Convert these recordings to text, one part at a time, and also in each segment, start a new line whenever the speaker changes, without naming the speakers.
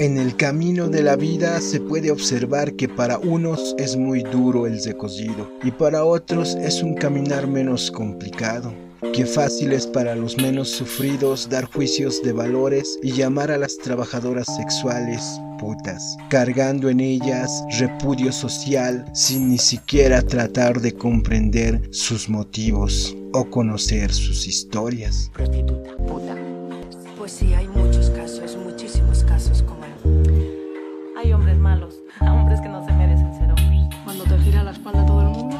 En el camino de la vida se puede observar que para unos es muy duro el recocido y para otros es un caminar menos complicado. Qué fácil es para los menos sufridos dar juicios de valores y llamar a las trabajadoras sexuales putas, cargando en ellas repudio social sin ni siquiera tratar de comprender sus motivos o conocer sus historias.
Puta. Pues sí, hay muchos casos, muchísimos casos como
Hay hombres malos, hombres que no se merecen ser hombres.
Cuando te gira la espalda todo el mundo.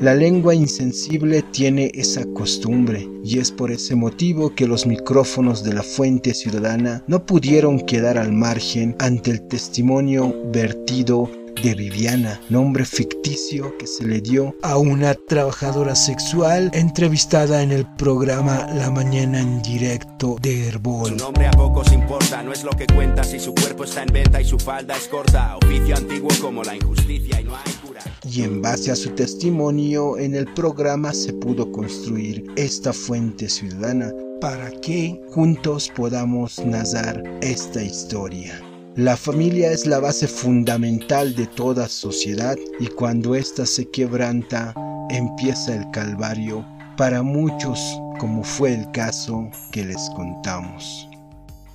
La lengua insensible tiene esa costumbre y es por ese motivo que los micrófonos de la fuente ciudadana no pudieron quedar al margen ante el testimonio vertido de Viviana, nombre ficticio que se le dio a una trabajadora sexual entrevistada en el programa La Mañana en directo de Herbol.
Su nombre a pocos importa, no es lo que cuenta si su cuerpo está en venta y su falda es corta. Oficio antiguo como la injusticia y no hay cura.
Y en base a su testimonio en el programa se pudo construir esta fuente ciudadana para que juntos podamos narrar esta historia. La familia es la base fundamental de toda sociedad y cuando ésta se quebranta empieza el calvario para muchos como fue el caso que les contamos.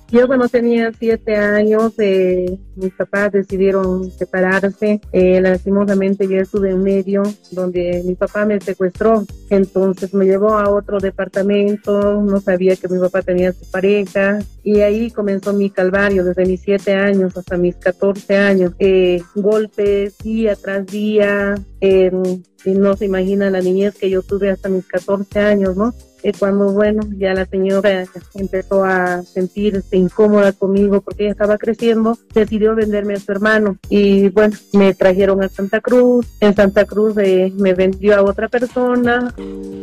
Yo cuando tenía siete años, eh, mis papás decidieron separarse. Eh, lastimosamente yo estuve en medio donde mi papá me secuestró. Entonces me llevó a otro departamento, no sabía que mi papá tenía su pareja y ahí comenzó mi calvario desde mis siete años hasta mis 14 años. Eh, golpes día tras día, y no se imagina la niñez que yo tuve hasta mis 14 años, ¿no? Y cuando, bueno, ya la señora empezó a sentirse incómoda conmigo porque ella estaba creciendo, decidió venderme a su hermano. Y bueno, me trajeron a Santa Cruz. En Santa Cruz eh, me vendió a otra persona.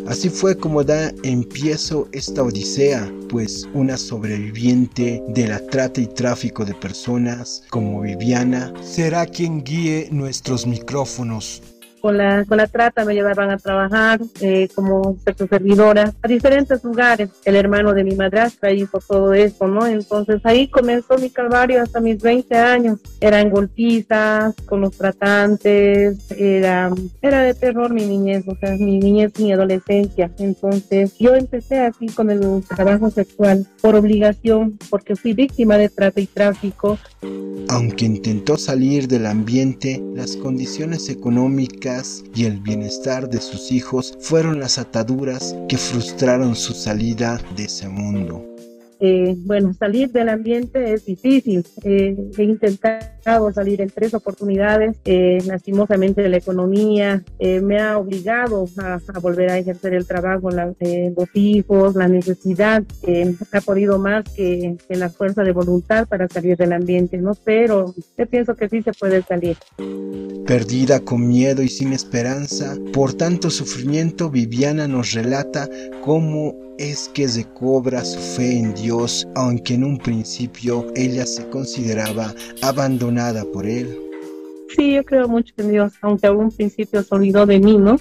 Así fue como da empiezo esta odisea, pues una sobreviviente de la trata y tráfico de personas como Viviana será quien guíe nuestros micrófonos
con la, con la trata me llevaban a trabajar eh, como sexo servidora a diferentes lugares. El hermano de mi madrastra hizo todo eso, ¿no? Entonces ahí comenzó mi calvario hasta mis 20 años. Eran golpizas con los tratantes, era, era de terror mi niñez, o sea, mi niñez, mi adolescencia. Entonces yo empecé así con el trabajo sexual por obligación, porque fui víctima de trata y tráfico.
Aunque intentó salir del ambiente, las condiciones económicas y el bienestar de sus hijos fueron las ataduras que frustraron su salida de ese mundo.
Eh, bueno, salir del ambiente es difícil. Eh, he intentado salir en tres oportunidades. Eh, lastimosamente la economía me ha obligado a, volver a ejercer el trabajo, la, los hijos, la necesidad. ha podido más que, que, la fuerza de voluntad para salir del ambiente, ¿no? Pero yo pienso que sí se puede salir.
Perdida con miedo y sin esperanza, por tanto sufrimiento, Viviana nos relata cómo es que recobra su fe en Dios, aunque en un principio ella se consideraba abandonada por él.
Sí, yo creo mucho en Dios, aunque a un principio se olvidó de mí, ¿no?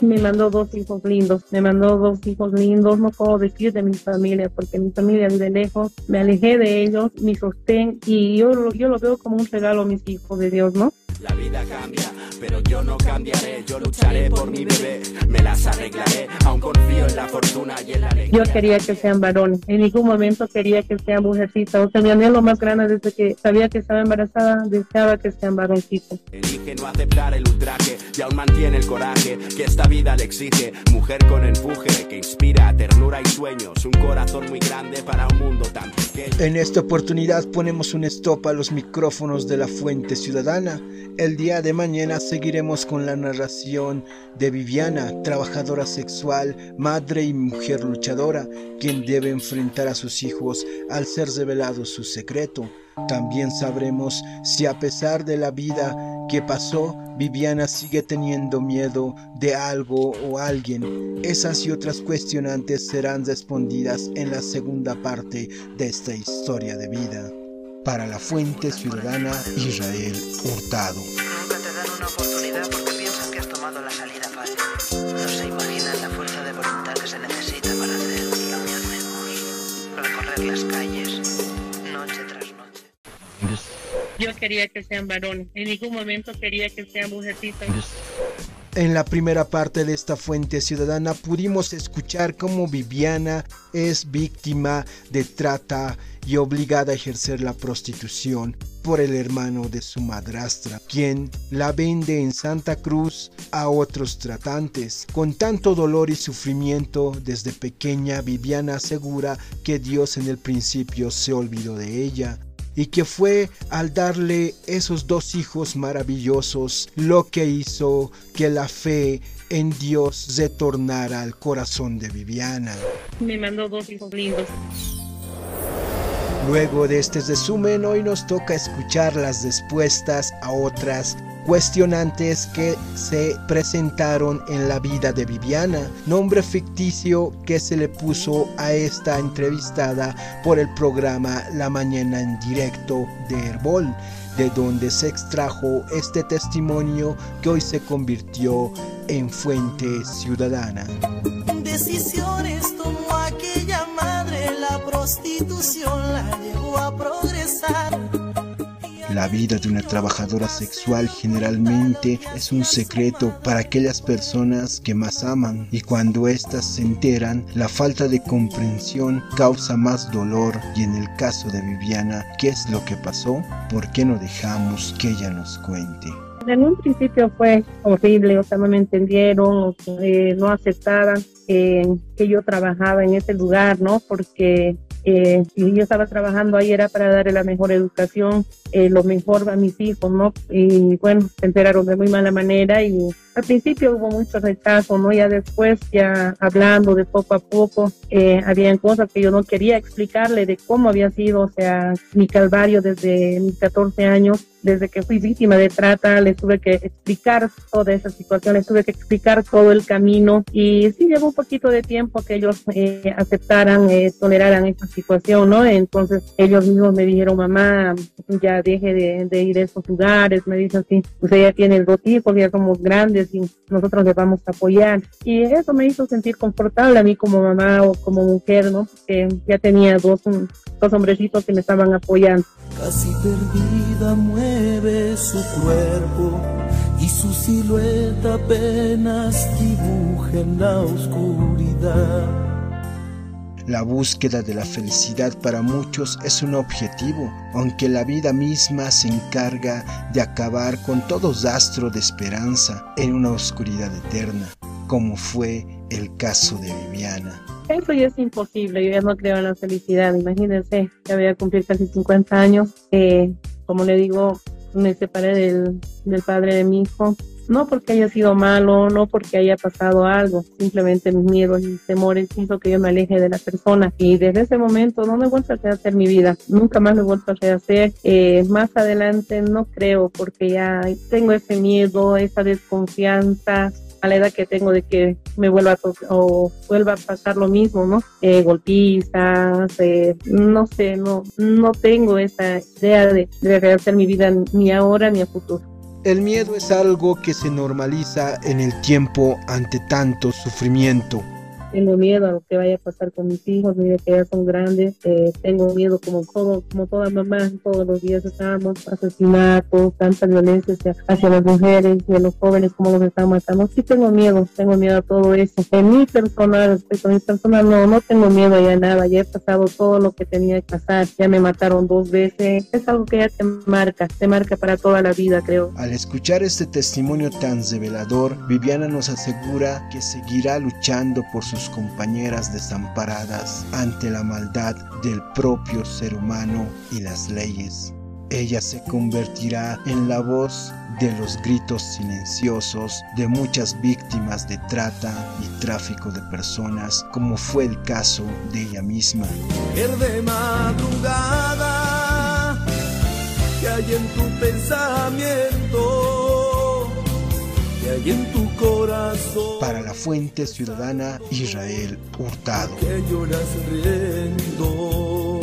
Me mandó dos hijos lindos, me mandó dos hijos lindos, no puedo decir de mi familia, porque mi familia vive lejos, me alejé de ellos, mi sostén, y yo, yo lo veo como un regalo a mis hijos de Dios, ¿no?
La vida cambia, pero yo no cambiaré. Yo lucharé por mi bebé, me las arreglaré. Aún confío en la fortuna y en la alegría.
Yo quería que sean varones. En ningún momento quería que sean mujercitas. O sea, mi anhelo más grande desde que sabía que estaba embarazada, deseaba que sean varoncitos.
Elige no aceptar el ultraje y aún mantiene el coraje que esta vida le exige. Mujer con empuje que inspira ternura y sueños. Un corazón muy grande para un mundo tan pequeño.
En esta oportunidad ponemos un stop a los micrófonos de la Fuente Ciudadana el día de mañana seguiremos con la narración de Viviana, trabajadora sexual, madre y mujer luchadora, quien debe enfrentar a sus hijos al ser revelado su secreto. También sabremos si a pesar de la vida que pasó, Viviana sigue teniendo miedo de algo o alguien. Esas y otras cuestionantes serán respondidas en la segunda parte de esta historia de vida para la Fuente Ciudadana Israel Hurtado.
Yo quería que sean varones, en ningún momento quería que sean mujercitas.
En la primera parte de esta fuente ciudadana pudimos escuchar cómo Viviana es víctima de trata y obligada a ejercer la prostitución por el hermano de su madrastra, quien la vende en Santa Cruz a otros tratantes. Con tanto dolor y sufrimiento, desde pequeña Viviana asegura que Dios en el principio se olvidó de ella y que fue al darle esos dos hijos maravillosos lo que hizo que la fe en Dios retornara al corazón de Viviana.
Me mandó dos hijos lindos.
Luego de este resumen, hoy nos toca escuchar las respuestas a otras cuestionantes que se presentaron en la vida de Viviana, nombre ficticio que se le puso a esta entrevistada por el programa La Mañana en Directo de Herbol, de donde se extrajo este testimonio que hoy se convirtió en fuente ciudadana.
Decisiones tomó aquella madre, la prostitución la llevó a progresar.
La vida de una trabajadora sexual generalmente es un secreto para aquellas personas que más aman y cuando éstas se enteran, la falta de comprensión causa más dolor y en el caso de Viviana, ¿qué es lo que pasó? ¿Por qué no dejamos que ella nos cuente?
En un principio fue horrible, o sea, no me entendieron, eh, no aceptaban que yo trabajaba en ese lugar, ¿no? Porque eh, si yo estaba trabajando ahí era para darle la mejor educación, eh, lo mejor a mis hijos, ¿no? Y bueno, se enteraron de muy mala manera y al principio hubo mucho rechazo, ¿no? Ya después, ya hablando de poco a poco, eh, habían cosas que yo no quería explicarle de cómo había sido, o sea, mi calvario desde mis 14 años, desde que fui víctima de trata, les tuve que explicar toda esa situación, les tuve que explicar todo el camino y sí llevó un poquito de tiempo que ellos eh, aceptaran, eh, toleraran esta situación, ¿no? Entonces ellos mismos me dijeron, mamá, ya deje de, ir a esos lugares, me dicen así, usted ya tiene dos hijos, ya somos grandes y nosotros le vamos a apoyar. Y eso me hizo sentir confortable a mí como mamá o como mujer, ¿no? Porque ya tenía dos, dos hombrecitos que me estaban apoyando.
Casi perdida mueve su cuerpo y su silueta apenas dibuja en la oscuridad.
La búsqueda de la felicidad para muchos es un objetivo, aunque la vida misma se encarga de acabar con todo rastro de esperanza en una oscuridad eterna, como fue el caso de Viviana.
Eso ya es imposible, yo ya no creo en la felicidad. Imagínense, ya voy a cumplir casi 50 años. Eh, como le digo, me separé del, del padre de mi hijo no porque haya sido malo, no porque haya pasado algo, simplemente mis miedos y temores hizo que yo me aleje de la persona y desde ese momento no me he vuelto a rehacer mi vida, nunca más me he vuelto a rehacer, eh, más adelante no creo porque ya tengo ese miedo, esa desconfianza, a la edad que tengo de que me vuelva a o vuelva a pasar lo mismo, ¿no? Eh, golpizas, eh, no sé, no, no tengo esa idea de, de rehacer mi vida ni ahora ni a futuro.
El miedo es algo que se normaliza en el tiempo ante tanto sufrimiento.
Tengo miedo a lo que vaya a pasar con mis hijos, mira que ya son grandes. Eh, tengo miedo como todo, como toda mamá, todos los días estamos asesinatos, tanta violencia hacia, hacia las mujeres y a los jóvenes, como los están matando. Sí tengo miedo, tengo miedo a todo eso. En mi persona, respecto a mi persona, no, no tengo miedo ya nada. Ya he pasado todo lo que tenía que pasar. Ya me mataron dos veces. Es algo que ya te marca, te marca para toda la vida, creo.
Al escuchar este testimonio tan revelador, Viviana nos asegura que seguirá luchando por sus compañeras desamparadas ante la maldad del propio ser humano y las leyes. Ella se convertirá en la voz de los gritos silenciosos de muchas víctimas de trata y tráfico de personas, como fue el caso de ella misma.
madrugada que hay en tu pensamiento y en tu corazón.
Para la Fuente Ciudadana Israel Hurtado.
Que lloras riendo.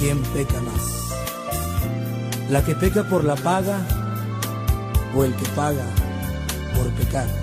¿Quién peca más? ¿La que peca por la paga o el que paga por pecar?